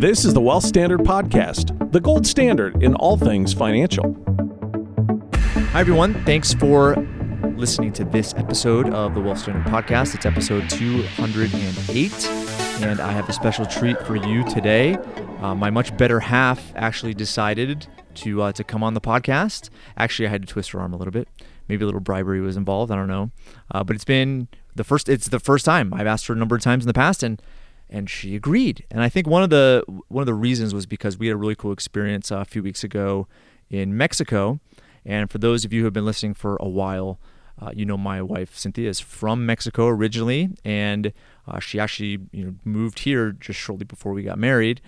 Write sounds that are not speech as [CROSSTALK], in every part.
This is the Wealth Standard Podcast, the gold standard in all things financial. Hi, everyone. Thanks for listening to this episode of the Wealth Standard Podcast. It's episode 208, and I have a special treat for you today. Uh, my much better half actually decided to uh, to come on the podcast. Actually, I had to twist her arm a little bit. Maybe a little bribery was involved. I don't know, uh, but it's been the first. It's the first time I've asked her a number of times in the past, and and she agreed. And I think one of the one of the reasons was because we had a really cool experience uh, a few weeks ago in Mexico. And for those of you who have been listening for a while, uh, you know my wife Synthia is from Mexico originally, and uh, she actually you know moved here just shortly before we got married.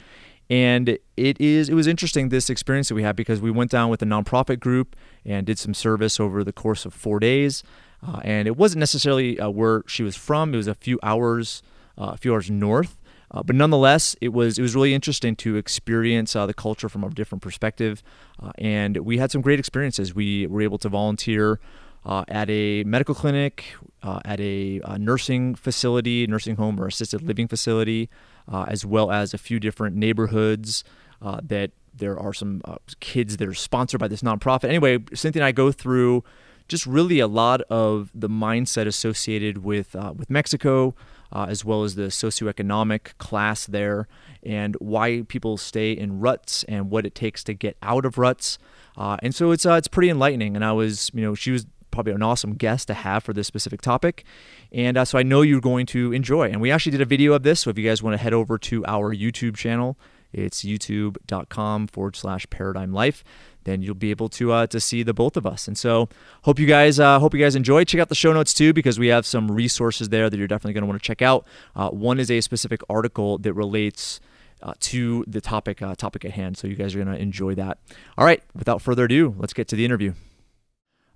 And it is it was interesting this experience that we had because we went down with a nonprofit group and did some service over the course of four days. Uh, and it wasn't necessarily uh, where she was from; it was a few hours uh, a few hours north. Uh, but nonetheless, it was it was really interesting to experience uh, the culture from a different perspective, uh, and we had some great experiences. We were able to volunteer uh, at a medical clinic, uh, at a, a, nursing facility, nursing home or assisted living facility, as well as a few different neighborhoods that there are some kids that are sponsored by this nonprofit. Anyway, Synthia and I go through just really a lot of the mindset associated with with Mexico uh, as well as the socioeconomic class there, and why people stay in ruts and what it takes to get out of ruts. Uh, and so it's uh, it's pretty enlightening. And I was, you know, she was probably an awesome guest to have for this specific topic. And uh, so I know you're going to enjoy. And we actually did a video of this. So if you guys want to head over to our YouTube channel, it's youtube.com forward slash paradigm life then you'll be able to uh, to see the both of us. And so hope you guys uh, hope you guys enjoy. Check out the show notes too because we have some resources there that you're definitely going to want to check out. Uh, one is a specific article that relates. Uh, to the topic uh, topic at hand, so you guys are gonna enjoy that. All right, without further ado, let's get to the interview.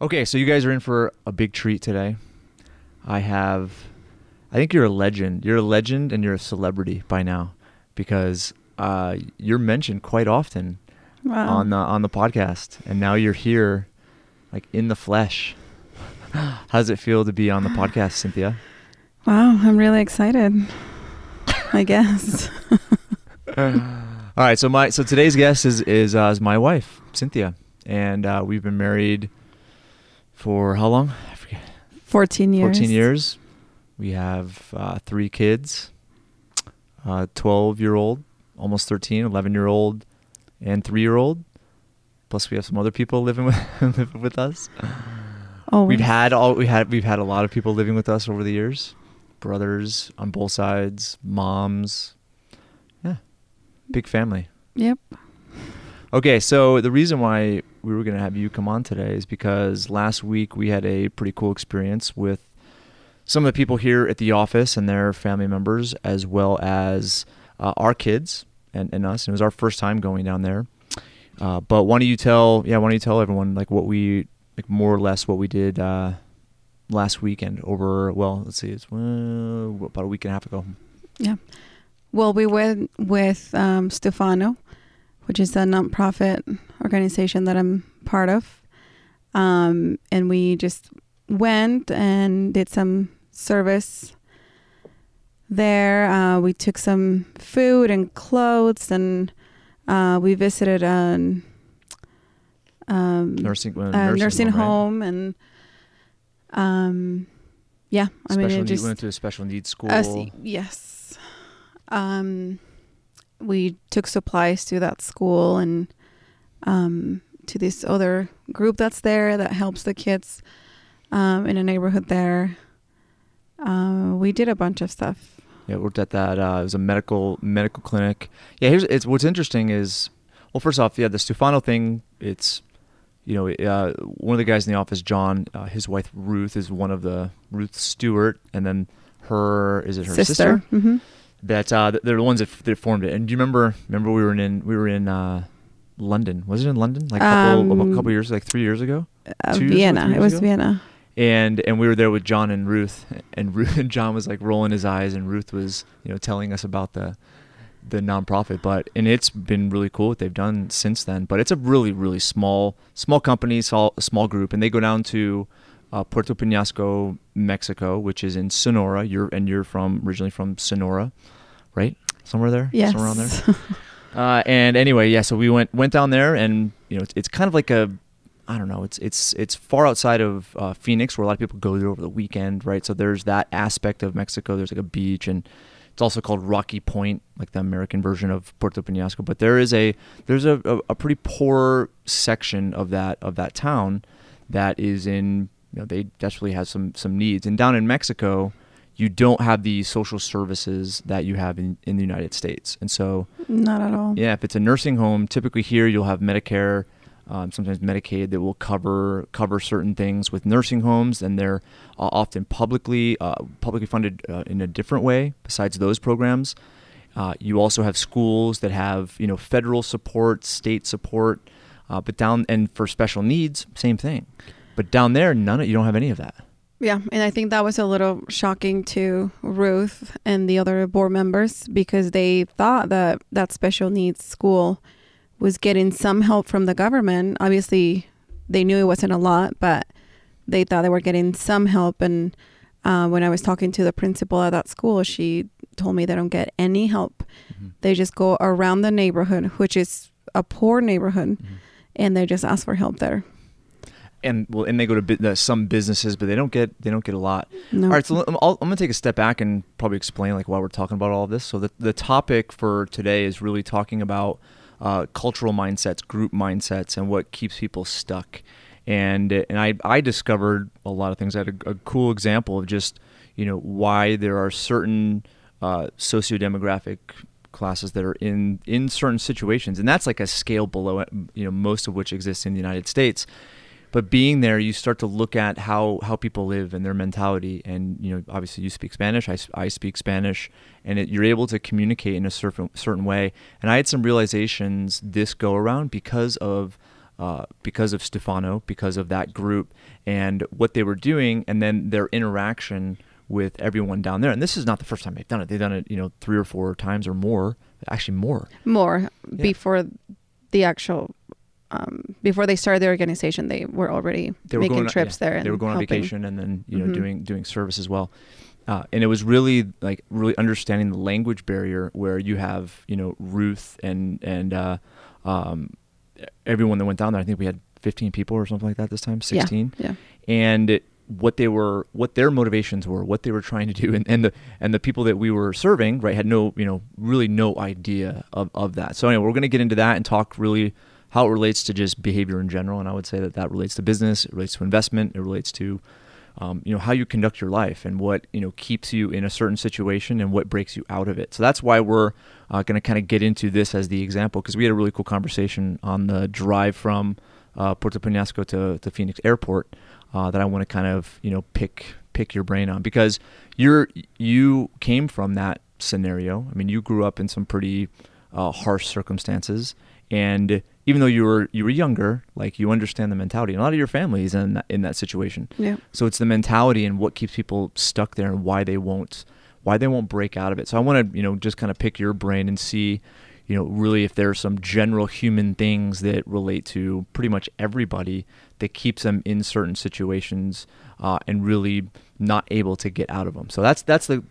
Okay, so you guys are in for a big treat today. I have, I think you're a legend. You're a legend and you're a celebrity by now because uh, you're mentioned quite often wow. on the on the podcast, and now you're here, like in the flesh. [GASPS] How does it feel to be on the podcast, Synthia? Wow, I'm really excited. I guess. [LAUGHS] All right, so my so today's guest is is, uh, is my wife, Synthia, and uh, we've been married for how long? I forget. Fourteen years. Fourteen years. We have uh, three kids. Uh, Twelve year old, almost 13, 11 year old, and three year old. Plus, we have some other people living with [LAUGHS] living with us. Oh, we've had all we had. We've had a lot of people living with us over the years, brothers on both sides, moms. Yeah, big family. Yep. Okay, so the reason why we were going to have you come on today is because last week we had a pretty cool experience with some of the people here at the office and their family members, as well as uh, our kids and, and us. And it was our first time going down there. Uh, but why don't you tell, yeah, why don't you tell everyone like what we, like more or less what we did uh, last weekend over, well, let's see, it's uh, about a week and a half ago. Yeah. Well, we went with um, Stefano, which is a nonprofit organization that I'm part of. Um, and we just went and did some service there. Uh, we took some food and clothes, and uh, we visited a um, nursing, uh, nursing, nursing, home, home right? and um, yeah, I special mean, it just went to a special needs school. Uh, yes, um, we took supplies to that school and um, to this other group that's there that helps the kids um, in a neighborhood there. Uh, we did a bunch of stuff yeah, worked at that. Uh, it was a medical medical clinic. Yeah, here's it's what's interesting is, well, first off, yeah, the Stefano thing. It's, you know, uh, one of the guys in the office, John, uh, his wife Ruth is one of the Ruth Stewart, and then her is it her sister? sister? Mm-hmm. That uh, they're the ones that, that formed it. And do you remember? Remember we were in we were in uh, London. Was it in London? Like a couple, um, a couple years, like three years ago. Uh, Vienna. Years it was ago? Vienna and and we were there with John and Ruth, and Ruth and [LAUGHS] John was like rolling his eyes, and Ruth was you know telling us about the the nonprofit. But and it's been really cool what they've done since then. But it's a really really small small company, small small group, and they go down to uh, Puerto Penasco, Mexico, which is in Sonora. You're and you're from originally from Sonora, right? Somewhere there, Yes. somewhere around there. [LAUGHS] Uh, and anyway, yeah, so we went went down there, and you know, it's, it's kind of like a, I don't know, it's it's it's far outside of uh, Phoenix, where a lot of people go there over the weekend, right? So there's that aspect of Mexico. There's like a beach, and it's also called Rocky Point, like the American version of Puerto Peñasco. But there is a there's a, a, a pretty poor section of that of that town that is in you know they desperately have some some needs. And down in Mexico, you don't have the social services that you have in, in the United States. And so Not at all. yeah, if it's a nursing home, typically here you'll have Medicare, um, sometimes Medicaid that will cover cover certain things with nursing homes, and they're uh, often publicly uh, publicly funded uh, in a different way. Besides those programs, uh, you also have schools that have you know federal support, state support, uh, but down and for special needs, same thing. But down there, none of you don't have any of that. Yeah, and I think that was a little shocking to Ruth and the other board members because they thought that that special needs school was getting some help from the government. Obviously, they knew it wasn't a lot, but they thought they were getting some help. And uh, when I was talking to the principal at that school, she told me they don't get any help. Mm-hmm. They just go around the neighborhood, which is a poor neighborhood, mm-hmm. and they just ask for help there. And well, and they go to bu- the, some businesses, but they don't get they don't get a lot. No. All right, so I'm, um, I'll, I'm going to take a step back and probably explain like why we're talking about all of this. So the the topic for today is really talking about uh, cultural mindsets, group mindsets, and what keeps people stuck. And and I I discovered a lot of things. I had a, a cool example of just you know why there are certain uh, socio-demographic classes that are in in certain situations, and that's like a scale below. You know, most of which exists in the United States but being there you start to look at how how people live and their mentality and you know obviously you speak spanish I, I speak spanish and it, you're able to communicate in a certain certain way and i had some realizations this go around because of uh, because of Stefano, because of that group, and what they were doing, and then their interaction with everyone down there. And this is not the first time they've done it; they've done it, you know, three or four times or more. Actually, more. more before the actual um, before they started the organization they were already they were making going trips yeah, there and they were going on vacation and then you know Mhm. doing doing service as well. Uh, and it was really like really understanding the language barrier where you have you know Ruth and and uh, um, everyone that went down there. I think we had 15 people or something like that this time 16 yeah. And it, what they were what their motivations were what they were trying to do and, and the and the people that we were serving right had no you know really no idea of, of that. So anyway we're going to get into that and talk really how it relates to just behavior in general and i would say that that relates to business it relates to investment it relates to um, you know how you conduct your life and what you know keeps you in a certain situation and what breaks you out of it so that's why we're uh, going to kind of get into this as the example because we had a really cool conversation on the drive from uh, Puerto Peñasco to, to Phoenix Airport uh, that I want to kind of you know pick pick your brain on because you're you came from that scenario. I mean, you grew up in some pretty uh, harsh circumstances, and even though you were you were younger, like you understand the mentality. And a lot of your family is in that, in that situation. yeah So it's the mentality and what keeps people stuck there and why they won't why they won't break out of it. So I want to, you know, just kind of pick your brain and see, you know, really if there are some general human things that relate to pretty much everybody that keeps them in certain situations uh, and really not able to get out of them. So that's that's the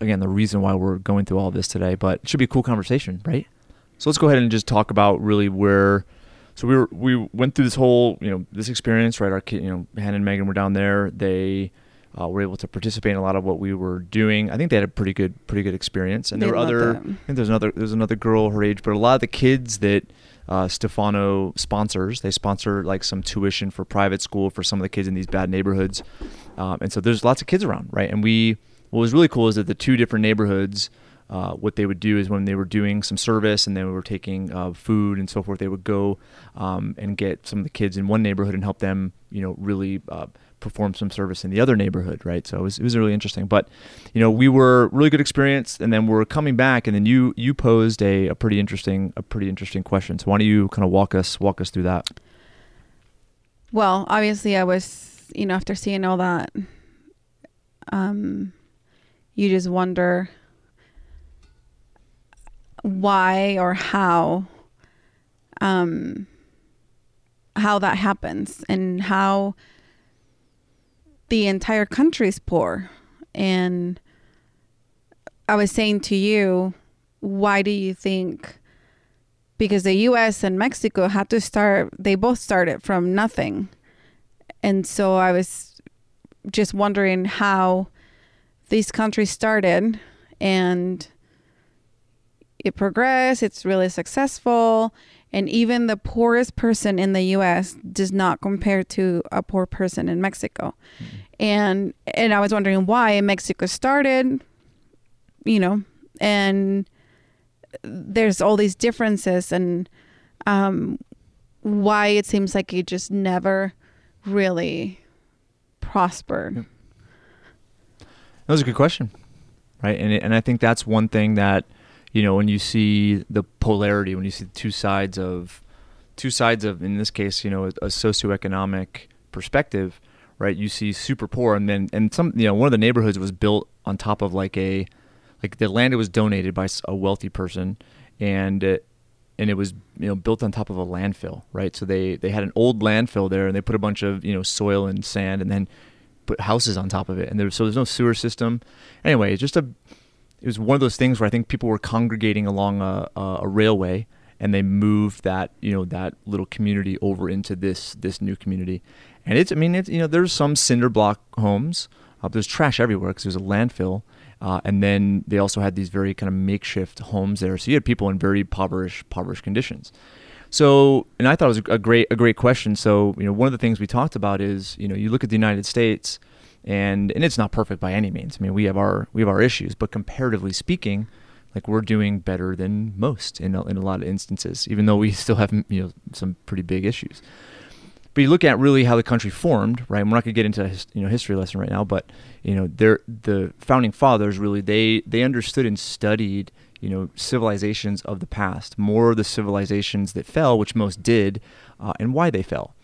again the reason why we're going through all this today. But it should be a cool conversation, right? So let's go ahead and just talk about really where. So we were we went through this whole you know this experience right. Our kid, you know, Hannah and Megan were down there. They uh, were able to participate in a lot of what we were doing. I think they had a pretty good pretty good experience. And They there were other. it. I think there's another there's another girl her age, but a lot of the kids that uh, Stefano sponsors, they sponsor like some tuition for private school for some of the kids in these bad neighborhoods, um, and so there's lots of kids around, right? And we what was really cool is that the two different neighborhoods. Uh, what they would do is when they were doing some service and they were taking uh, food and so forth, they would go um, and get some of the kids in one neighborhood and help them, you know, really uh, perform some service in the other neighborhood, right? So it was, it was really interesting. But you know, we were really good experience, and then we're coming back, and then you you posed a, a pretty interesting a pretty interesting question. So why don't you kind of walk us walk us through that? well obviously i was you know after seeing all that um you just wonder why or how um how that happens and how the entire country's poor and i was saying to you why do you think? Because the U.S. and Mexico had to start; they both started from nothing, and so I was just wondering how these countries started and it progressed it's really successful and even the poorest person in the US does not compare to a poor person in Mexico. Mm-hmm. And and I was wondering why Mexico started, you know, and there's all these differences and um, why it seems like it just never really prospered. That was a good question, right? And it, and I think that's one thing that you know when you see the polarity, when you see two sides of two sides of in this case, you know, a, a socioeconomic perspective, right? You see super poor, and then and some you know one of the neighborhoods was built on top of like a like the land it was donated by a wealthy person, and. It, and it was you know built on top of a landfill, right? So they they had an old landfill there, and they put a bunch of you know soil and sand, and then put houses on top of it, and there so there's no sewer system. Anyway, it's just a it was one of those things where I think people were congregating along a, a, railway, and they moved that you know that little community over into this this new community, and it's I mean it's you know there's some cinder block homes, uh, there's trash everywhere because there's a landfill, uh, and then they also had these very kind of makeshift homes there, so you had people in very impoverished impoverished conditions. So, and I thought it was a great a great question. So, you know, one of the things we talked about is, you know, you look at the United States, and and it's not perfect by any means. I mean, we have our we have our issues, but comparatively speaking, like we're doing better than most in a, in a lot of instances, even though we [LAUGHS] still have you know some pretty big issues. But you look at really how the country formed, right? We're not going to get into a you know history lesson right now, but you know, they're, the founding fathers really they they understood and studied you know civilizations of the past, more of the civilizations that fell, which most did, uh, and why they fell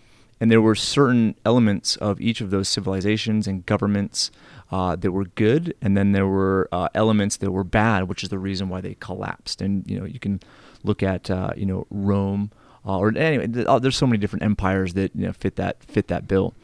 and there were certain elements of each of those civilizations and governments uh, that were good, and then there were uh, elements that were bad, which is the reason why they collapsed. And you know, you can look at uh, you know Rome, uh, or anyway, uh, there's so many different empires that you know, fit that fit that bill.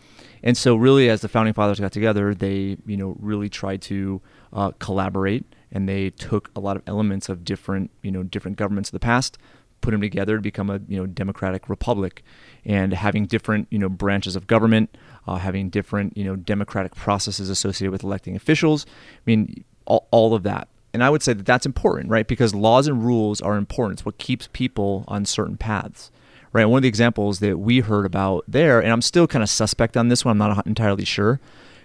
And so, really, as the founding fathers got together, they you know really tried to uh, collaborate, and they took a lot of elements of different you know different governments of the past, put them together to become a you know democratic republic, and having different you know branches of government, uh, having different you know democratic processes associated with electing officials. I mean, all, all of that. And I would say that that's important, right? Because laws and rules are important. It's what keeps people on certain paths, right? one of the examples that we heard about there, and I'm still kind of suspect on this one. I'm not entirely sure,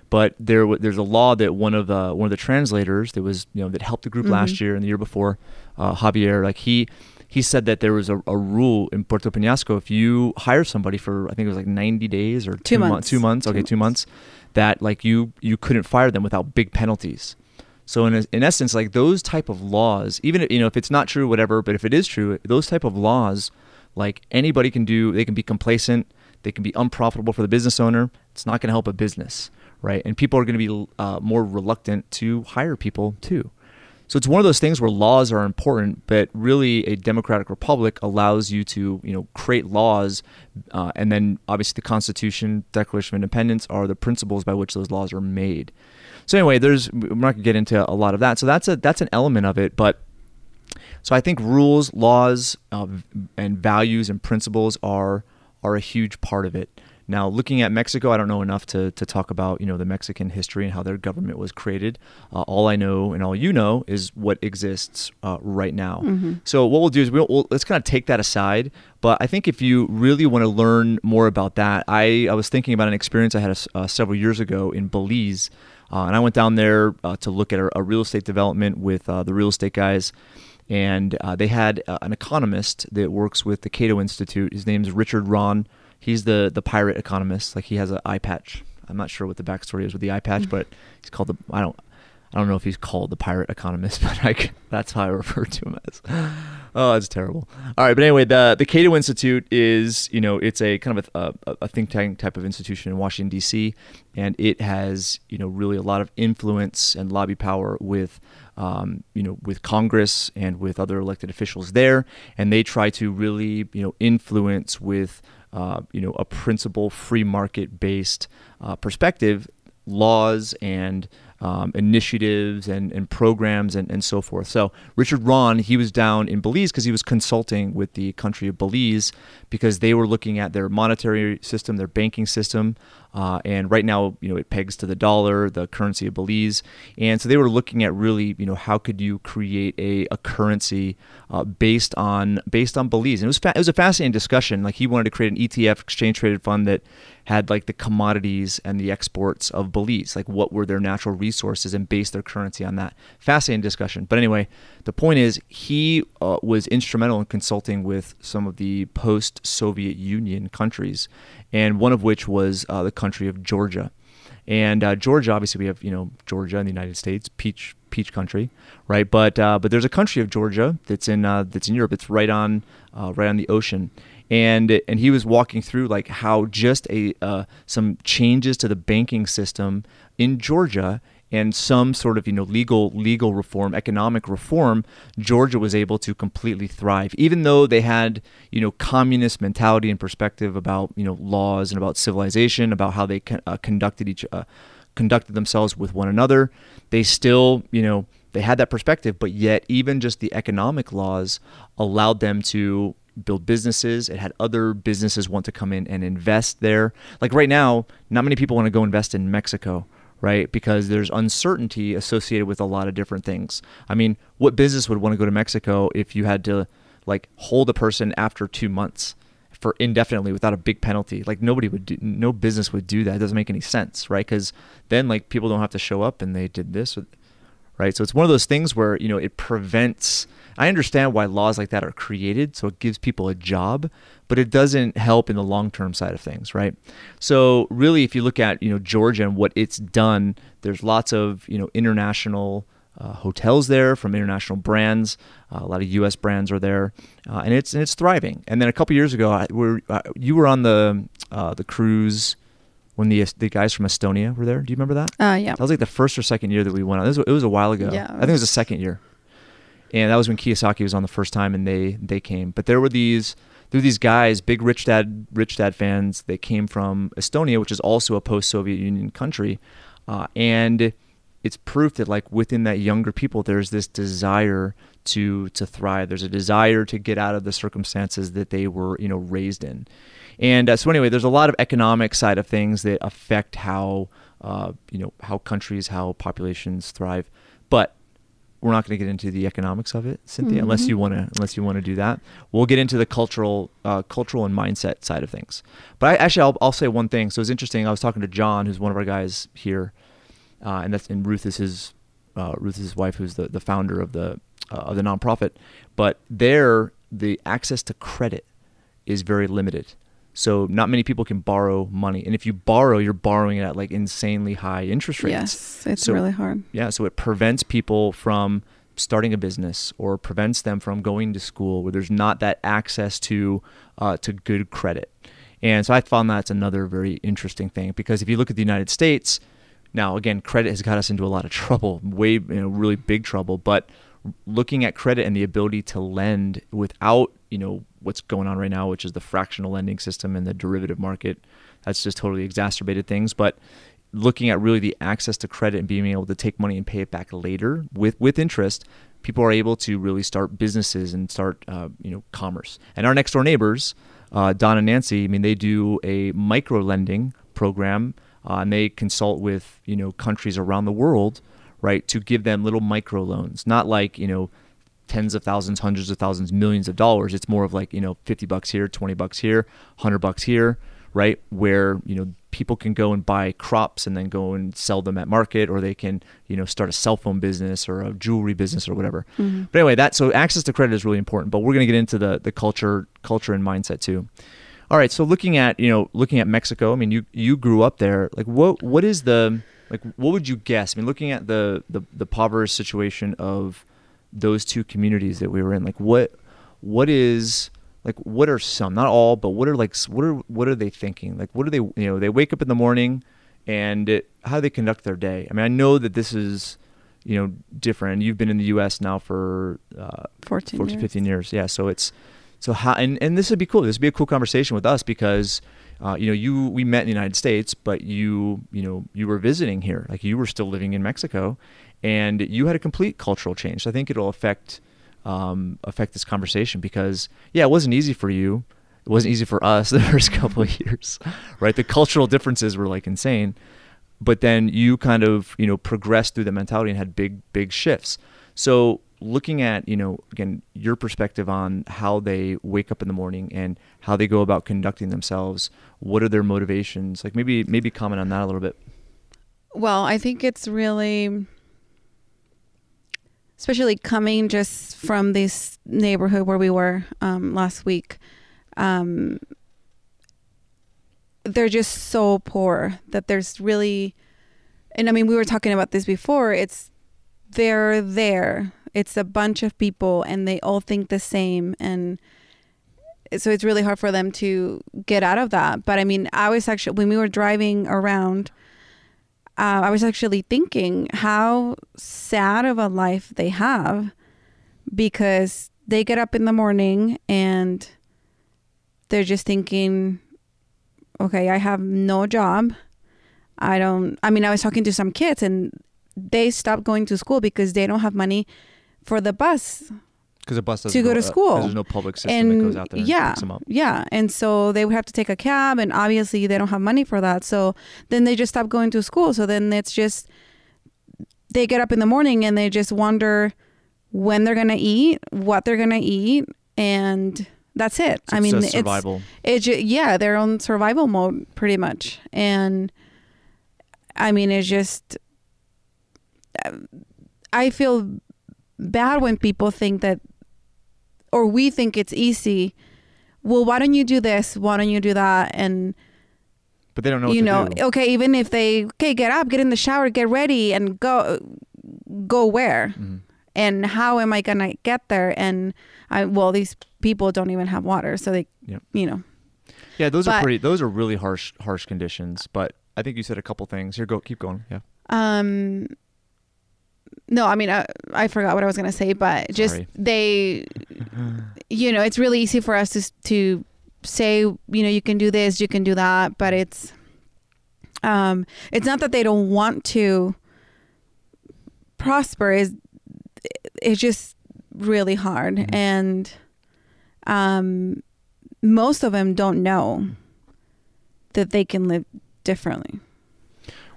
but there there's a law that one of the one of the translators that was you know that helped the group mm-hmm. last year and the year before, uh, Javier, like he he said that there was a, a, rule in Puerto Peñasco if you hire somebody for I think it was like 90 days or two, two months, two months, okay, two months, that like you you couldn't fire them without big penalties. So in in essence, like those type of laws, even if, you know if it's not true, whatever, but if it is true, those type of laws, like anybody can do, they can be complacent, they can be unprofitable for the business owner. It's not going to help a business, right? And people are going to be uh, more reluctant to hire people too. So it's one of those things where laws are important, but really a democratic republic allows you to, you know, create laws, uh, and then obviously the Constitution, Declaration of Independence are the principles by which those laws are made. So anyway, there's we're not gonna get into a lot of that. So that's a that's an element of it, but so I think rules, laws, uh, and values and principles are are a huge part of it. Now, looking at Mexico, I don't know enough to, to talk about you know the Mexican history and how their government was created. Uh, all I know and all you know is what exists uh, right now. Mm-hmm. So what we'll do is we'll, we'll let's kind of take that aside. But I think if you really want to learn more about that, I, I was thinking about an experience I had uh, several years ago in Belize. Uh, and I went down there uh, to look at a, a, real estate development with uh, the real estate guys and uh, they had uh, an economist that works with the Cato Institute. His name is Richard Rahn. He's the the pirate economist. Like he has an eye patch. I'm not sure what the backstory is with the eye patch, mm. but he's called the I don't I don't know if he's called the pirate economist, [LAUGHS] but I, that's how I refer to him as. Oh, that's terrible. All right, but anyway, the the Cato Institute is you know it's a kind of a, a, a think tank type of institution in Washington D.C. and it has you know really a lot of influence and lobby power with um, you know, with Congress and with other elected officials there, and they try to really, you know, influence with uh, you know, a principle free market based uh, perspective, laws and um, initiatives and, and programs and, and so forth. So Richard Rahn, he was down in Belize because he was consulting with the country of Belize because they were looking at their monetary system, their banking system, uh, and right now, you know, it pegs to the dollar, the currency of Belize. And so they were looking at really, you know, how could you create a, a currency uh, based on based on Belize? And it was fa- it was a fascinating discussion. Like he wanted to create an ETF, exchange traded fund that had like the commodities and the exports of Belize, like what were their natural resources, and base their currency on that. Fascinating discussion. But anyway, the point is he uh, was instrumental in consulting with some of the post-Soviet Union countries, and one of which was uh, the country of Georgia. And uh, Georgia, obviously, we have you know Georgia in the United States, peach peach country, right? But uh, but there's a country of Georgia that's in uh, that's in Europe. It's right on uh, right on the ocean, and and he was walking through like how just a uh, some changes to the banking system in Georgia and some sort of you know legal legal reform, economic reform, Georgia was able to completely thrive, even though they had you know communist mentality and perspective about you know laws and about civilization, about how they uh, conducted each uh, conducted themselves with one another. They still you know they had that perspective, but yet even just the economic laws allowed them to build businesses. It had other businesses want to come in and invest there. Like right now, not many people want to go invest in Mexico, right? Because there's uncertainty associated with a lot of different things. I mean, what business would want to go to Mexico if you had to like hold a person after 2 months? for indefinitely without a big penalty. Like nobody would do, no business would do that. It doesn't make any sense, right? Because then like people don't have to show up and they did this, right? So it's one of those things where you know it prevents I understand why laws like that are created, so it gives people a job, but it doesn't help in the long-term side of things, right? So really, if you look at you know Georgia and what it's done, there's lots of you know international uh, hotels there from international brands. Uh, a lot of U.S. brands are there, uh, and it's and it's thriving. And then a couple years ago, I, we're, uh, you were on the uh, the cruise when the the guys from Estonia were there. Do you remember that? Uh, yeah. That was like the first or second year that we went on. It was, it was a while ago. Yeah. I think it was the second year and that was when Kiyosaki was on the first time, and they they came. But there were these there were these guys, big rich dad rich dad fans. They came from Estonia, which is also a post Soviet Union country, uh, and it's proof that like within that younger people, there's this desire to to thrive. There's a desire to get out of the circumstances that they were you know raised in. And uh, so anyway, there's a lot of economic side of things that affect how uh, you know how countries, how populations thrive. But we're not going to get into the economics of it, Synthia, mm-hmm. unless you want to unless you want to do that. We'll get into the cultural uh, cultural and mindset side of things. But I, actually, I'll, I'll say one thing. So it's interesting. I was talking to John, who's one of our guys here, uh, and that's and Ruth is his uh, Ruth is his wife, who's the, the founder of the uh, of the nonprofit. But there, the access to credit is very limited. So not many people can borrow money, and if you borrow, you're borrowing it at like insanely high interest rates. Yes, it's so, really hard. Yeah, so it prevents people from starting a business or prevents them from going to school where there's not that access to uh, to good credit. And so I found that's another very interesting thing because if you look at the United States, now again, credit has got us into a lot of trouble, way you know, really big trouble. But looking at credit and the ability to lend without you know what's going on right now, which is the fractional lending system and the derivative market. That's just totally exacerbated things. But looking at really the access to credit and being able to take money and pay it back later with with interest, people are able to really start businesses and start uh, you know commerce. And our next door neighbors, uh, Don and Nancy, I mean, they do a micro lending program, uh, and they consult with you know countries around the world, right, to give them little micro loans, not like you know tens of thousands, hundreds of thousands, millions of dollars. It's more of like, you know, 50 bucks here, 20 bucks here, 100 bucks here, right? Where, you know, people can go and buy crops and then go and sell them at market or they can, you know, start a cell phone business or a jewelry business or whatever. Mm-hmm. But anyway, that so access to credit is really important, but we're going to get into the the culture culture and mindset too. All right, so looking at, you know, looking at Mexico, I mean, you you grew up there. Like what what is the like what would you guess? I mean, looking at the the the poverty situation of those two communities that we were in like what what is like what are some not all but what are like what are what are they thinking? Like what are they you know they wake up in the morning and it, how they conduct their day? I mean i know that this is you know different. You've been in the us now for uh, 14, 14 years. 15 years. Yeah so it's so how and, and this would be cool. This would be a cool conversation with us because uh, you know, you we met in the United States, but you you know you were visiting here, like you were still living in Mexico, and you had a complete cultural change. So I think it'll affect um, affect this conversation because yeah, it wasn't easy for you. It wasn't easy for us [LAUGHS] the first couple of years, [LAUGHS] right? The cultural differences were like insane, but then you kind of you know progressed through the mentality and had big big shifts. So looking at you know again your perspective on how they wake up in the morning and how they go about conducting themselves what are their motivations like maybe maybe comment on that a little bit Well, I think it's really, especially coming just from this neighborhood where we were um, last week. Um, they're just so poor that there's really, and I mean, we were talking about this before. It's they're there. It's a bunch of people, and they all think the same, and so it's really hard for them to get out of that. But I mean, I was actually when we were driving around uh, I was actually thinking how sad of a life they have because they get up in the morning and they're just thinking, okay, I have no job. I don't, I mean, I was talking to some kids and they stopped going to school because they don't have money for the bus because the bus To go to uh, there's no public system and that goes out there and yeah, picks them up yeah, and so they would have to take a cab, and obviously they don't have money for that. So then they just stop going to school. So then it's just they get up in the morning and they just wonder when they're gonna eat, what they're gonna eat, and that's it. It's I mean, a it's survival it's yeah, they're on survival mode pretty much, and I mean, it's just I feel bad when people think that, or we think it's easy. Well, why don't you do this? Why don't you do that? And but they don't know what you know, do. okay, even if they okay, get up, get in the shower, get ready, and go, go where? Mhm. And how am I gonna get there? And I well, these people don't even have water, so they, Yep. you know, yeah those are pretty those are really harsh harsh conditions but i think you said a couple things here go keep going yeah Um, no, I mean, I, I forgot what I was gonna say, but just Sorry. they, you know, it's really easy for us to to say, you know, you can do this, you can do that, but it's, um, it's not that they don't want to prosper. Is it's just really hard, Mhm. and um, most of them don't know that they can live differently.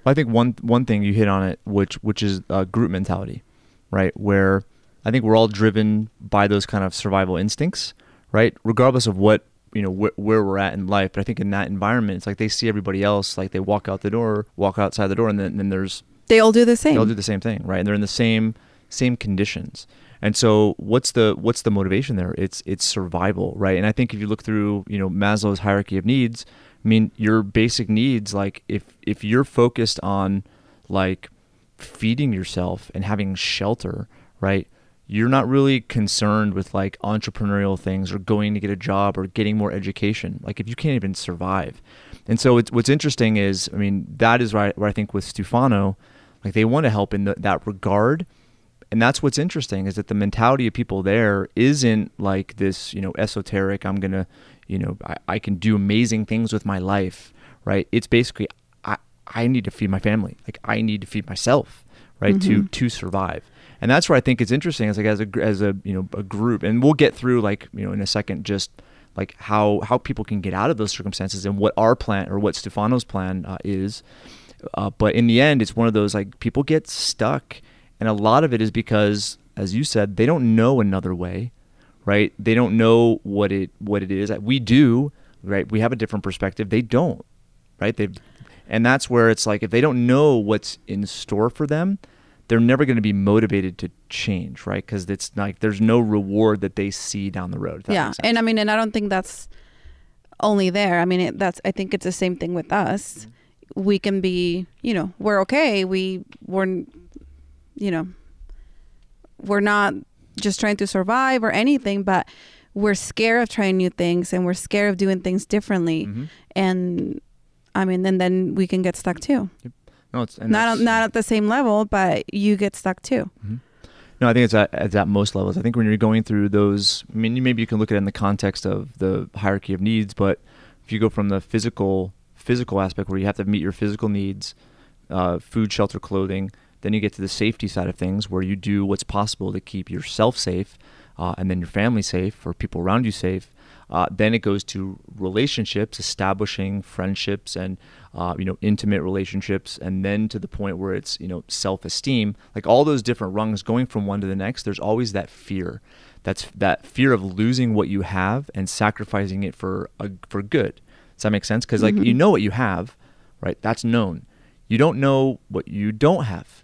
Well, I think one one thing you hit on it, which which is uh, group mentality, right? Where I think we're all driven by those kind of survival instincts, right? Regardless of what you know wh- where we're at in life, but I think in that environment, it's like they see everybody else, like they walk out the door, walk outside the door, and then, then there's They all do the same. they all do the same thing, right? And they're in the same same conditions. And so what's the what's the motivation there? It's it's survival, right? And I think if you look through, you know, Maslow's hierarchy of needs, I mean, your basic needs like if if you're focused on like feeding yourself and having shelter, right? You're not really concerned with like entrepreneurial things or going to get a job or getting more education. Like if you can't even survive. And so it's, what's interesting is, I mean, that is I, where I think with Stefano, like they want to help in the, that regard. And that's what's interesting is that the mentality of people there isn't like this, you know, esoteric, I'm to, you know, I, I can do amazing things with my life, right? It's basically, I, I need to feed my family. Like I need to feed myself, right? To, Mhm. to survive. And that's where I think it's interesting is like as a, as a, you know, a group and we'll get through like, you know, in a second, just like how, how people can get out of those circumstances and what our plan or what Stefano's plan uh, is. Uh, but in the end, it's one of those like people get stuck, and a lot of it is because, as you said, they don't know another way, right? They don't know what it what it is. We do, right? We have a different perspective. They don't, right? They, and that's where it's like if they don't know what's in store for them, they're never going to be motivated to change, right? Because it's like there's no reward that they see down the road. yeah and i mean and i don't think that's only there i mean it, that's i think it's the same thing with us mm-hmm. we can be you know we're okay we we're you know we're not just trying to survive or anything but we're scared of trying new things and we're scared of doing things differently. Mhm. and i mean and then we can get stuck too. No, it's and not not at the same level but you get stuck too. No, I think it's at, it's at most levels. I think when you're going through those, I mean, maybe you can look at it in the context of the hierarchy of needs, but if if you go from the physical physical aspect where you have to meet your physical needs, uh, food, shelter, clothing, then you get to the safety side of things where you do what's possible to keep yourself safe, uh, and then your family safe or people around you safe. Uh, then it goes to relationships, establishing friendships and uh, you know intimate relationships, and then to the point where it's you know self-esteem. Like all those different rungs, going from one to the next. There's always that fear. That's that fear of losing what you have and sacrificing it for a, for good. Does that make sense? Because like Mhm. you know what you have, right? That's known. You don't know what you don't have.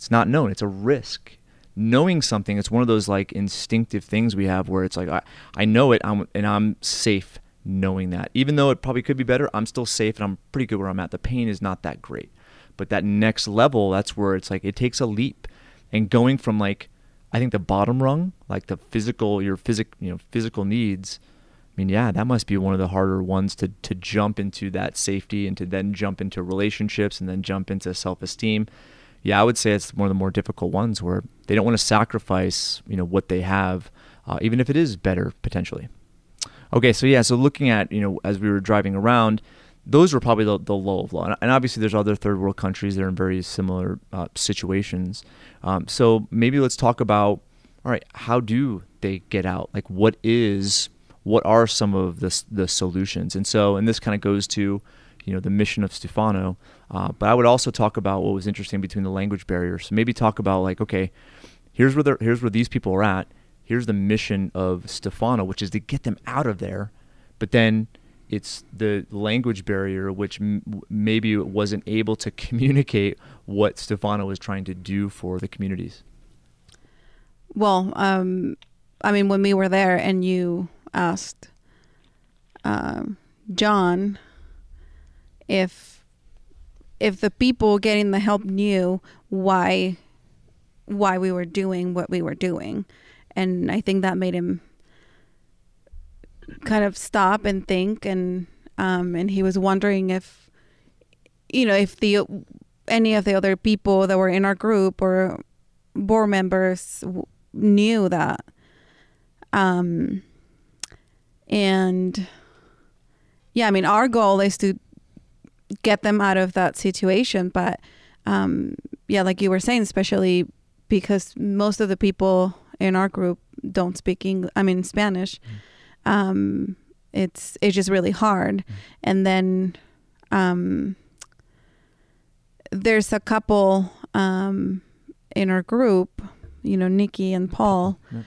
It's not known. It's a risk. Knowing something, it's one of those like instinctive things we have where it's like I, I know it, I'm, and I'm safe knowing that. Even though it probably could be better, I'm still safe and I'm pretty good where I'm at. The pain is not that great. But that next level, that's where it's like it takes a leap. And going from like I think the bottom rung, like the physical your physic you know, physical needs, I mean, yeah, that must be one of the harder ones to to jump into that safety and to then jump into relationships and then jump into self-esteem. Yeah, I would say it's one of the more difficult ones where they don't want to sacrifice, you know, what they have, uh, even if it is better potentially. Okay, so yeah, so looking at you know as we were driving around, those were probably the, the low of low, and, obviously there's other third world countries that are in very similar uh, situations. Um, so maybe let's talk about all right, how do they get out? Like, what is what are some of the the solutions? And so, and this kind of goes to you know the mission of Stefano, uh, but I would also talk about what was interesting between the language barriers. So maybe talk about like okay, here's where here's where these people are at. Here's the mission of Stefano, which is to get them out of there, but then it's the language barrier which m- maybe wasn't able to [LAUGHS] communicate what Stefano was trying to do for the communities. Well, um, I mean, when we were there and you asked um, John if if the people getting the help knew why why we were doing what we were doing, and I think that made him kind of stop and think, and um, and he was wondering if you know if the any of the other people that were in our group or board members knew that. Um and yeah i mean our goal is to get them out of that situation. But um yeah like you were saying especially because most of the people in our group don't speak English i mean spanish um it's it's just really hard. And then um there's a couple um in our group you know nikki and paul. Yep.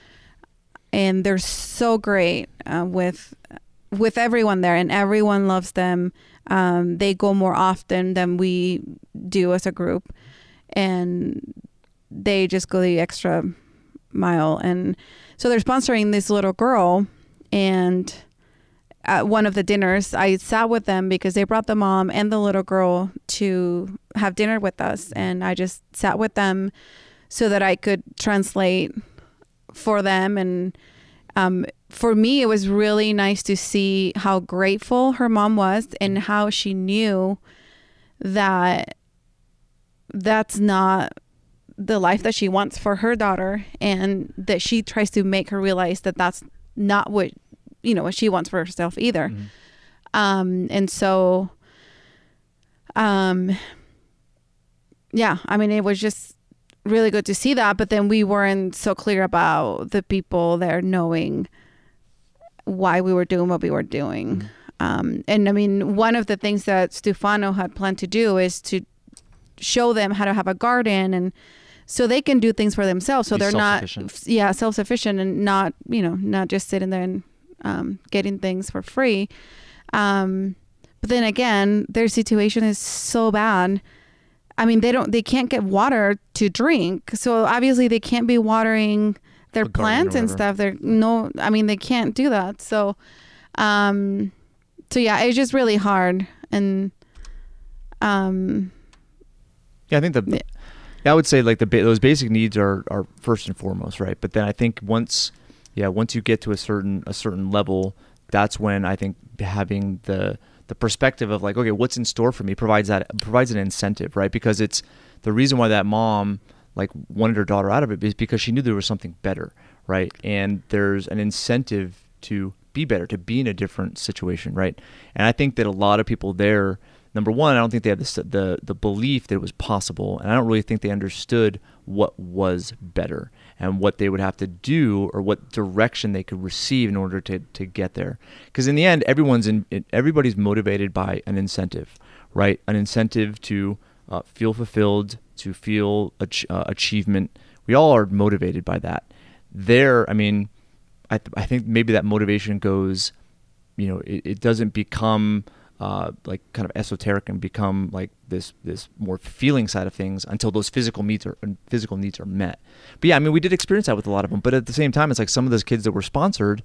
and they're so great uh, with with everyone there and everyone loves them um, they go more often than we do as a group. And they just go the extra mile. And so they're sponsoring this little girl. And at one of the dinners i sat with them because they brought the mom and the little girl to have dinner with us. And i just sat with them so that i could translate for them. And um, for me it was really nice to see how grateful her mom was and how she knew that that's not the life that she wants for her daughter and that she tries to make her realize that that's not what you know what she wants for herself either Mhm. um and so um yeah i mean it was just really good to see that but then we weren't so clear about the people there knowing why we were doing what we were doing. Mhm. um and i mean one of the things that stefano had planned to do is to show them how to have a garden and so they can do things for themselves. So Be they're not yeah self-sufficient and not you know not just sitting there and um, getting things for free. Um, but then again their situation is so bad. I mean they don't they can't get water to drink. So obviously they can't be watering their plants and stuff they're no i mean they can't do that so um so yeah it's just really hard and um Yeah, I think the Yeah. I would say like the ba- those basic needs are are first and foremost, right? But then I think once yeah, once you get to a certain a certain level, that's when I think having the the perspective of like okay, what's in store for me provides that provides an incentive, right? Because it's the reason why that mom like wanted her daughter out of it is because she knew there was something better, right? And there's an incentive to be better, to be in a different situation, right? And I think that a lot of people there, number one, I don't think they the the, the belief that it was possible, and I don't really think they understood what was better and what they would have to do or what direction they could receive in order to, to get there. Because in the end, everyone's in everybody's motivated by an incentive, right? An incentive to uh, feel fulfilled, to feel ach- uh, achievement. We all are motivated by that. There, I mean, I, th- I think maybe that motivation goes, you know, it, it doesn't become uh, like kind of esoteric and become like this this more feeling side of things until those physical needs are physical needs are met. But yeah, I mean, we did experience that with a lot of them. But at the same time, it's like some of those kids that were sponsored,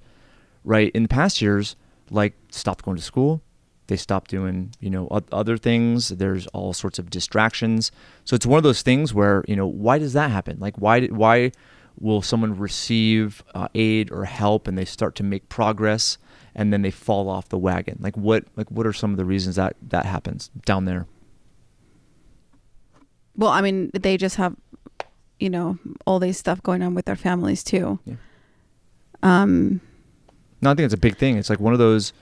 right, in the past years, like stopped going to school, they stop doing you know other things. There's all sorts of distractions. So it's one of those things where you know why does that happen? Like why did, why will someone receive uh, aid or help and they start to make progress and then they fall off the wagon? Like what like what are some of the reasons that that happens down there? Well i mean they just have you know all this stuff going on with their families too. Yeah. um no i think it's a big thing. It's like one of those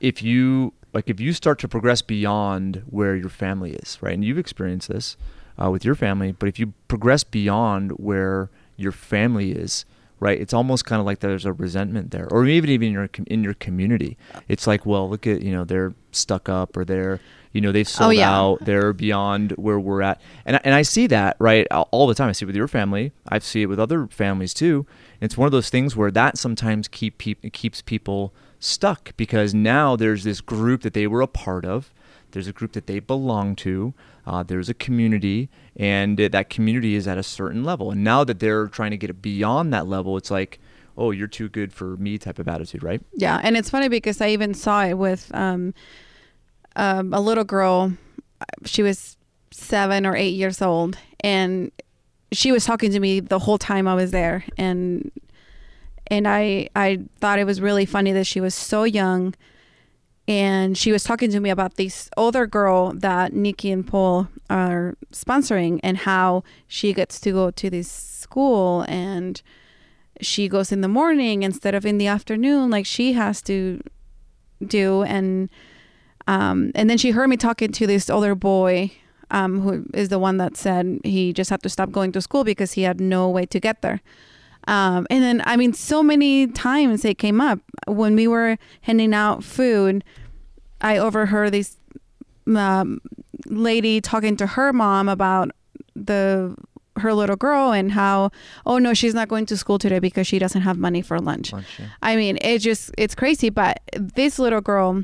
if you like if you start to progress beyond where your family is, right? And you've experienced this uh, with your family, but if you progress beyond where your family is, right? It's almost kind of like there's a resentment there, or even even in your in your community, it's like, well, look at you know they're stuck up, or they're you know they've sold oh, yeah. out, they're beyond where we're at, and and I see that right all the time. I see it with your family, I see it with other families too. it's one of those things where that sometimes keep pe- keeps people stuck because now there's this group that they were a part of. There's a group that they belong to. Uh, there's a community, and that community is at a certain level. And now that they're trying to get beyond that level, it's like, oh, you're too good for me type of attitude, right? Yeah, and it's funny because I even saw it with um, um, a little girl. She was seven or eight years old, and she was talking to me the whole time I was there, and and I I thought it was really funny that she was so young and she was talking to me about this older girl that Nikki and Paul are sponsoring and how she gets to go to this school and she goes in the morning instead of in the afternoon like she has to do. And um and then she heard me talking to this older boy um who is the one that said he just had to stop going to school because he had no way to get there um, and then, I mean, so many times it came up when we were handing out food. I overheard this um, lady talking to her mom about the her little girl and how oh no she's not going to school today because she doesn't have money for lunch. lunch yeah. I mean it just it's crazy but this little girl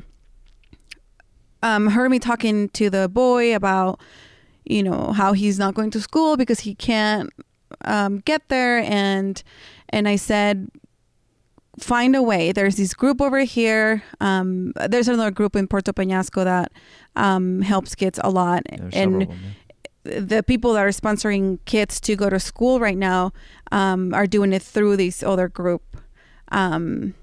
um heard me talking to the boy about you know how he's not going to school because he can't um, get there and and I said find a way. There's this group over here. Um, there's another group in Puerto Peñasco that um, helps kids a lot, and them, yeah. the people that are sponsoring kids to go to school right now um, are doing it through this other group. Um,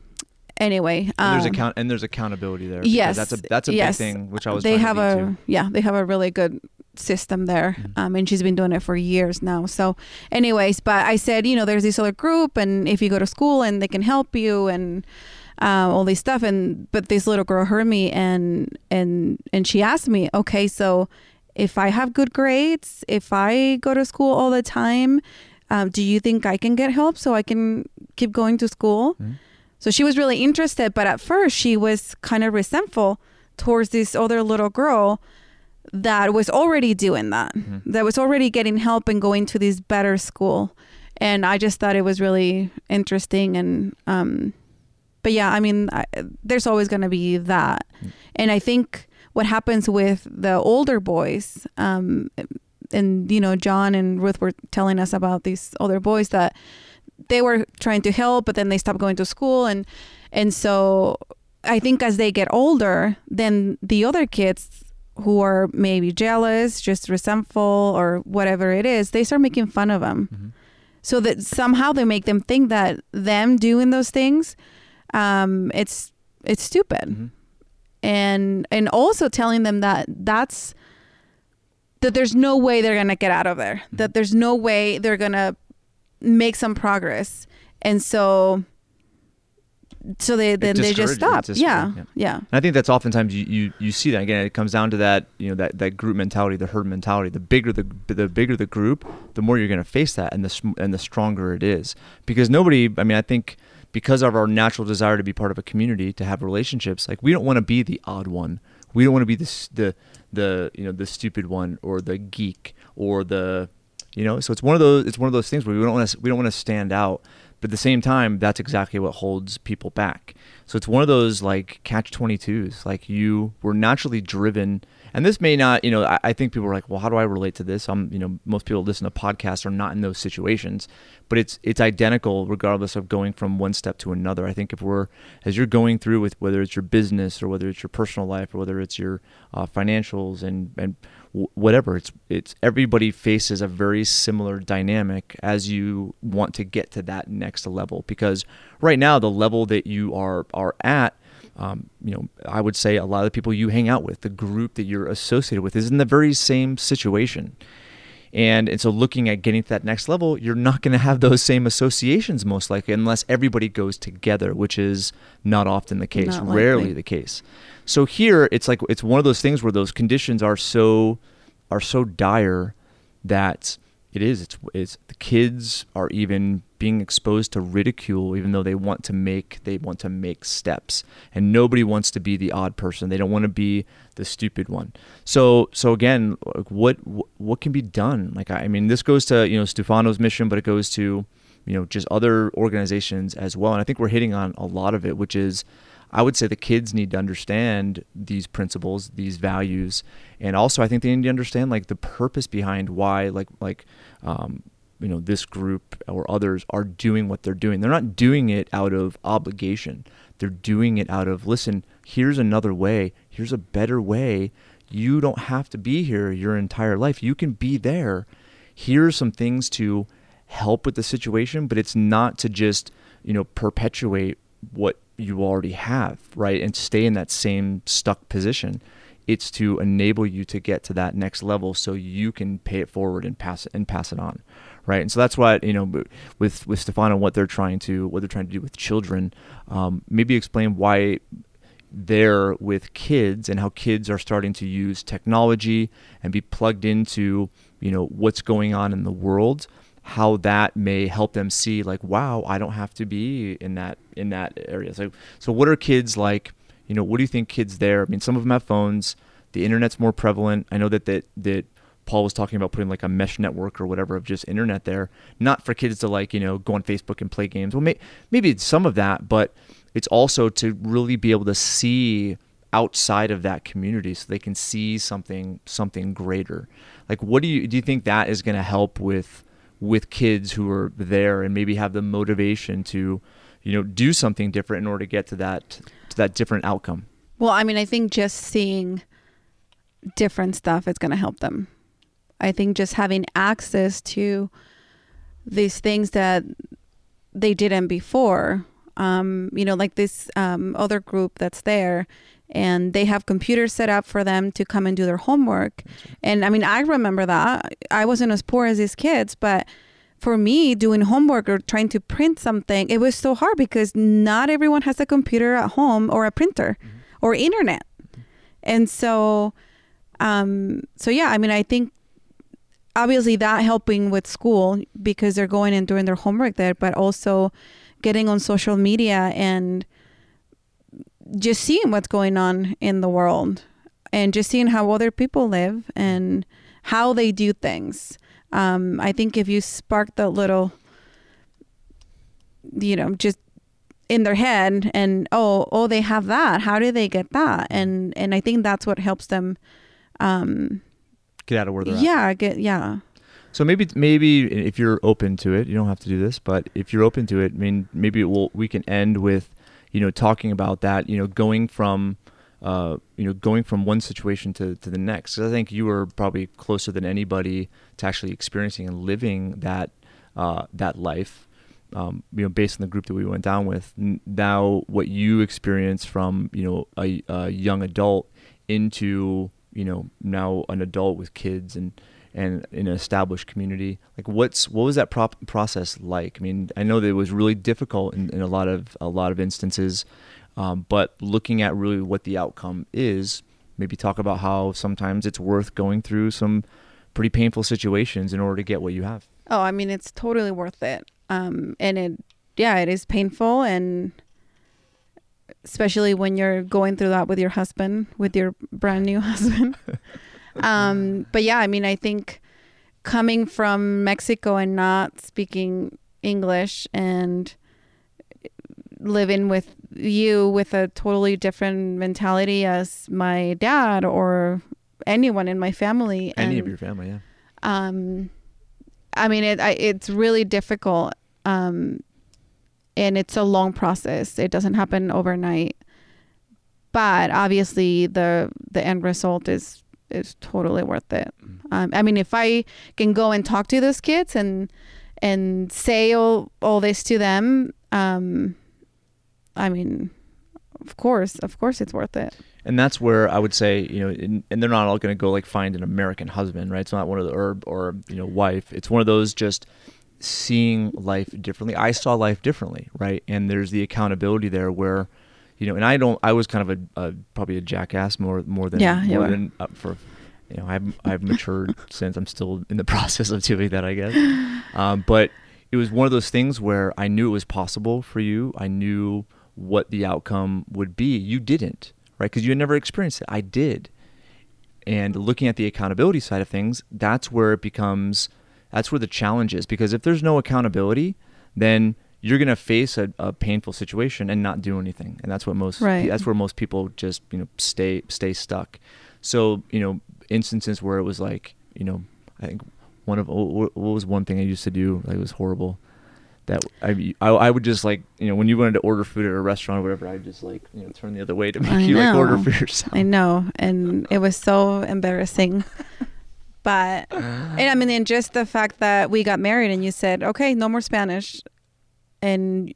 anyway, and there's um, account and there's accountability there. Yes, that's a that's a yes. big thing, which I was. They have a yeah, they have a really good system there mm-hmm. um, and she's been doing it for years now so anyways but i said you know there's this other group and if you go to school and they can help you and uh, all this stuff and but this little girl heard me and and and she asked me okay so if i have good grades if i go to school all the time um, do you think i can get help so i can keep going to school mm-hmm. so she was really interested but at first she was kind of resentful towards this other little girl that was already doing that, mm-hmm. that was already getting help and going to this better school. And I just thought it was really interesting. And, um, but yeah, I mean, I, there's always going to be that. Mm-hmm. And I think what happens with the older boys, um, and, you know, John and Ruth were telling us about these older boys that they were trying to help, but then they stopped going to school. And, and so I think as they get older, then the other kids who are maybe jealous, just resentful, or whatever it is, they start making fun of them. Mm-hmm. So that somehow they make them think that them doing those things, um, it's it's stupid, mm-hmm. and and also telling them that that's that there's no way they're gonna get out of there. Mm-hmm. That there's no way they're gonna make some progress, and so so they then they just stop. it's Yeah, yeah, And I think that's oftentimes you, you, you see that again. It comes down to that you know that, that group mentality, the herd mentality. The bigger the the bigger the group, the more you're going to face that, and the and the stronger it is. Because nobody, I mean, I think because of our natural desire to be part of a community, to have relationships, like we don't want to be the odd one. We don't want to be the the the you know the stupid one or the geek or the you know. So it's one of those it's one of those things where we don't want to we don't want to stand out. But at the same time, that's exactly what holds people back. So it's one of those like catch 22s. Like you were naturally driven. And this may not, you know, I, I think people are like, well, how do I relate to this? I'm, you know, most people listen to podcasts are not in those situations, but it's it's identical regardless of going from one step to another. I think if we're as you're going through with whether it's your business or whether it's your personal life or whether it's your uh, financials and and whatever, it's it's everybody faces a very similar dynamic as you want to get to that next level because right now the level that you are are at um, you know, I would say a lot of the people you hang out with, the group that you're associated with, is in the very same situation. And, and so looking at getting to that next level, you're not going to have those same associations most likely unless everybody goes together, which is not often the case, Not rarely likely. the case. So here it's like it's one of those things where those conditions are so are so dire that it is. It's it's the kids are even being exposed to ridicule even though they want to make they want to make steps. And nobody wants to be the odd person. They don't want to be the stupid one. So so again what what can be done? Like i I mean this goes to you know stefano's mission but it goes to you know just other organizations as well. And i think we're hitting on a lot of it which is I would say the kids need to understand these principles, these values, and also I think they need to understand like the purpose behind why like like um, you know this group or others are doing what they're doing. They're not doing it out of obligation. They're doing it out of listen. Here's another way. Here's a better way. You don't have to be here your entire life. You can be there. Here's some things to help with the situation, but it's not to just you know perpetuate what you already have, right? And stay in that same stuck position. It's to enable you to get to that next level so you can pay it forward and pass it and pass it on. Right. And so that's what, you know, with, with Stefano, what they're trying to, what they're trying to do with children, um, maybe explain why they're with kids and how kids are starting to use technology and be plugged into, you know, what's going on in the world how that may help them see like wow i don't have to be in that in that area so so what are kids like you know what do you think kids there i mean some of them have phones. The internet's more prevalent. I know that that that paul was talking about putting like a mesh network or whatever of just internet there. Not for kids to like you know go on facebook and play games. Well may, maybe it's some of that but it's also to really be able to see outside of that community so they can see something something greater. Like what do you do you think that is going to help with with kids who are there and maybe have the motivation to you know do something different in order to get to that to that different outcome Well, I mean, I think just seeing different stuff is going to help them. I think just having access to these things that they didn't before, um, you know, like this um, other group that's there, and they have computers set up for them to come and do their homework. And I mean, I remember that. I wasn't as poor as these kids, but for me, doing homework or trying to print something, it was so hard because not everyone has a computer at home or a printer or internet. And so, um, so yeah, I mean, I think obviously that helping with school because they're going and doing their homework there, but also getting on social media and just seeing what's going on in the world and just seeing how other people live and how they do things. Um, I think if you spark the little, you know, just in their head and oh oh they have that. How do they get that? And and i think that's what helps them um get out of where they're at. yeah get yeah. So maybe maybe if you're open to it you don't have to do this but if you're open to it i mean maybe we'll, we can end with you know talking about that you know going from uh, you know going from one situation to, to the next i think you were probably closer than anybody to actually experiencing and living that uh, that life um, you know based on the group that we went down with now what you experience from you know a, a young adult into you know now an adult with kids and and in an established community. Like, what's what was that prop- process like? I mean, I know that it was really difficult in, in a lot of a lot of instances, um, but looking at really what the outcome is, maybe talk about how sometimes it's worth going through some pretty painful situations in order to get what you have. Oh, I mean, it's totally worth it. Um, and it, yeah, it is painful, and especially when you're going through that with your husband, with your brand new [LAUGHS] husband. um, but yeah, I mean, I think coming from Mexico and not speaking English and living with you with a totally different mentality as my dad or anyone in my family. Any and, of your family, yeah. Um, I mean, it I, it's really difficult, um, and it's a long process. It doesn't happen overnight, but obviously the the end result is is totally worth it. Um, I mean, if I can go and talk to those kids and and say all all this to them, um, I mean, of course, of course, it's worth it. and that's where I would say, you know, and, and they're not all going to go like find an American husband, right? It's not one of the or or you know wife. It's one of those just seeing life differently. I saw life differently, right? And there's the accountability there where, you know, and I don't. I was kind of a, a probably a jackass more more than Yeah, more than uh, for. You know, I've I've matured [LAUGHS] since. I'm still in the [LAUGHS] process of doing that, I guess. Um, but it was one of those things where I knew it was possible for you. I knew what the outcome would be. You didn't, right? Because you had never experienced it. I did. And looking at the accountability side of things, that's where it becomes, that's where the challenge is. Because if there's no accountability, then you're going to face a, a painful situation and not do anything. And that's what most, Right. that's where most people just, you know, stay, stay stuck. So, you know, instances where it was like, you know, I think one of, what what was one thing I used to do? Like, it was horrible that I, I I would just like you know when you wanted to order food at a restaurant or whatever I'd just like you know turn the other way to make I you like order for yourself. I know, and [LAUGHS] it was so embarrassing. But [LAUGHS] and I mean, and just the fact that we got married and you said, "Okay, no more Spanish," and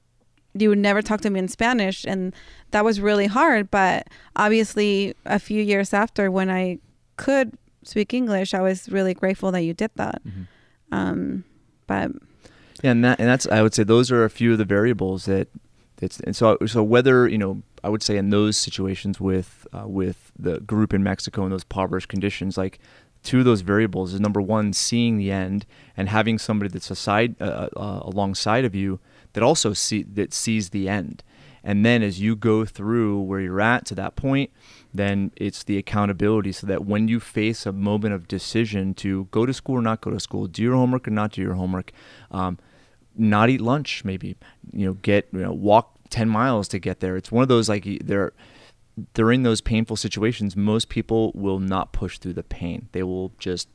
you would never talk to me in Spanish, and that was really hard. But obviously, a few years after, when I could speak English, I was really grateful that you did that. Mhm. Um, but Yeah, and that and that's I would say those are a few of the variables that it's and so so whether you know I would say in those situations with uh, with the group in Mexico and those impoverished conditions like two of those variables is number one seeing the end and having somebody that's aside uh, uh, alongside of you that also see that sees the end. And then as you go through where you're at to that point then it's the accountability so that when you face a moment of decision to go to school or not go to school do your homework or not do your homework um, not eat lunch maybe you know get you know walk 10 miles to get there. It's one of those like they're during those painful situations most people will not push through the pain. They will just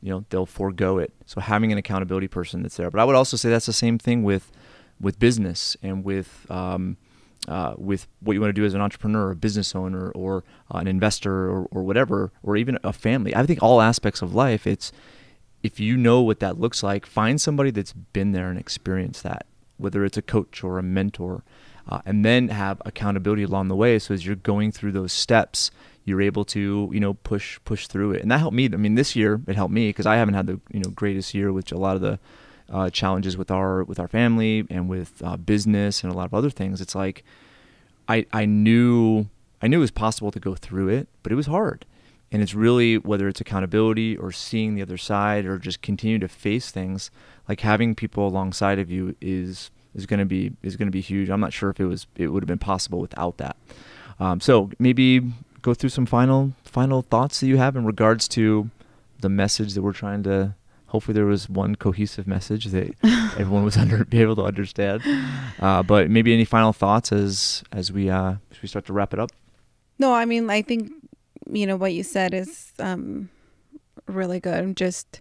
you know they'll forego it. So having an accountability person that's there. But i would also say that's the same thing with with business and with um, uh, with what you want to do as an entrepreneur, a business owner, or uh, an investor, or, or whatever, or even a family. I think all aspects of life, it's if you know what that looks like, find somebody that's been there and experienced that, whether it's a coach or a mentor, uh, and then have accountability along the way. So as you're going through those steps, you're able to you know push push through it, and that helped me. I mean, this year it helped me because I haven't had the you know greatest year, which a lot of the uh, challenges with our with our family and with uh, business and a lot of other things. It's like I I knew I knew it was possible to go through it, but it was hard. And it's really whether it's accountability or seeing the other side or just continue to face things, like having people alongside of you is is going to be is going to be huge. I'm not sure if it was it would have been possible without that. Um, so maybe go through some final final thoughts that you have in regards to the message that we're trying to hopefully there was one cohesive message that [LAUGHS] everyone was under be able to understand. Uh, but maybe any final thoughts as as we uh, as we start to wrap it up. No, I mean, I think you know what you said is um, really good. Just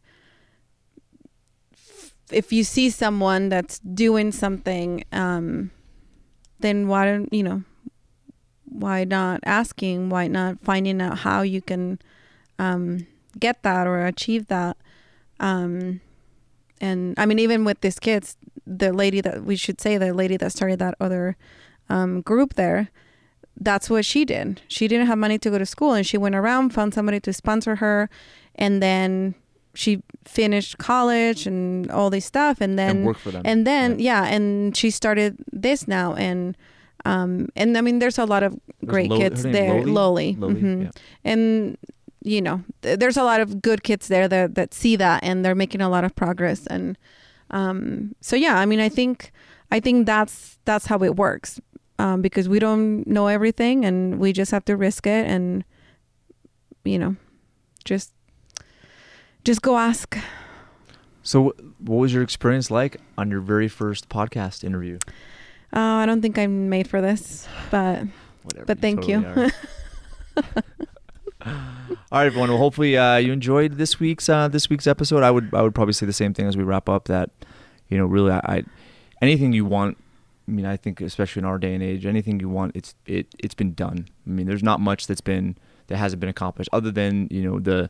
if you see someone that's doing something, um, then why don't you know? Why not asking? Why not finding out how you can um, get that or achieve that? Um, and I mean, even with these kids, the lady that we should say the lady that started that other um, group there, that's what she did. She didn't have money to go to school and she went around, found somebody to sponsor her, and then she finished college and all this stuff, and then and work for them. and then yeah. and she started this now, and um, and I mean, there's a lot of great kids there, Loli? Loli, Loli, mhm. yeah. and you know, th- there's a lot of good kids there that that see that, and they're making a lot of progress, and um, so yeah, I mean, I think I think that's that's how it works, um, because we don't know everything, and we just have to risk it, and you know, just just go ask. So, what was your experience like on your very first podcast interview? Uh, I don't think I'm made for this, but Whatever. But thank you. [LAUGHS] [LAUGHS] All right, everyone. Well, hopefully uh, you enjoyed this week's uh, this week's episode. I would I would probably say the same thing as we wrap up. That you know, really, I, I anything you want. I mean, I think especially in our day and age, anything you want, it's it it's been done. I mean, there's not much that's been that hasn't been accomplished, other than you know the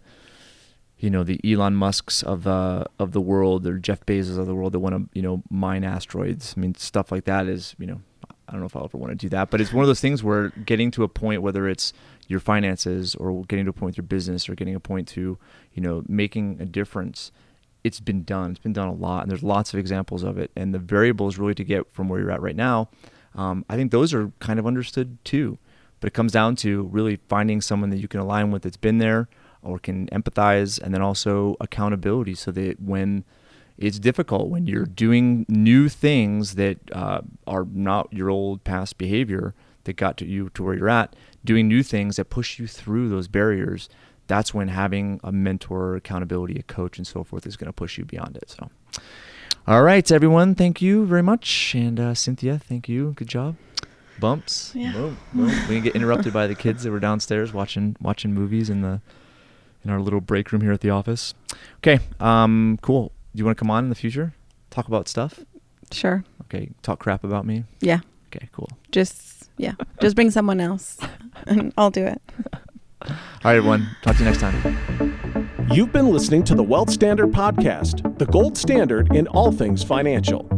you know the Elon Musk's of uh, of the world or Jeff Bezos of the world that want to you know mine asteroids. I mean, stuff like that is you know I don't know if I'll ever want to do that, but it's one of those things where getting to a point, whether it's your finances or getting to a point with your business or getting a point to, you know, making a difference, it's been done. It's been done a lot, and there's lots of examples of it. And the variables really to get from where you're at right now, um, I think those are kind of understood too. But it comes down to really finding someone that you can align with that's been there or can empathize, and then also accountability, so that when it's difficult when you're doing new things that uh, are not your old past behavior that got to you to where you're at, doing new things that push you through those barriers. That's when having a mentor, accountability, a coach, and so forth is going to push you beyond it. So, all right, everyone, thank you very much, and uh, Synthia, thank you. Good job. Bumps. Yeah. Boom, boom. We didn't get interrupted by the kids that were downstairs watching watching movies in the in our little break room here at the office. Okay, um, cool. Do you want to come on in the future? Talk about stuff? Sure. Okay, talk crap about me? Yeah. Okay, cool. Just yeah. Just bring someone else, and I'll do it. All right, everyone. Talk to you next time. You've been listening to the Wealth Standard Podcast, the gold standard in all things financial.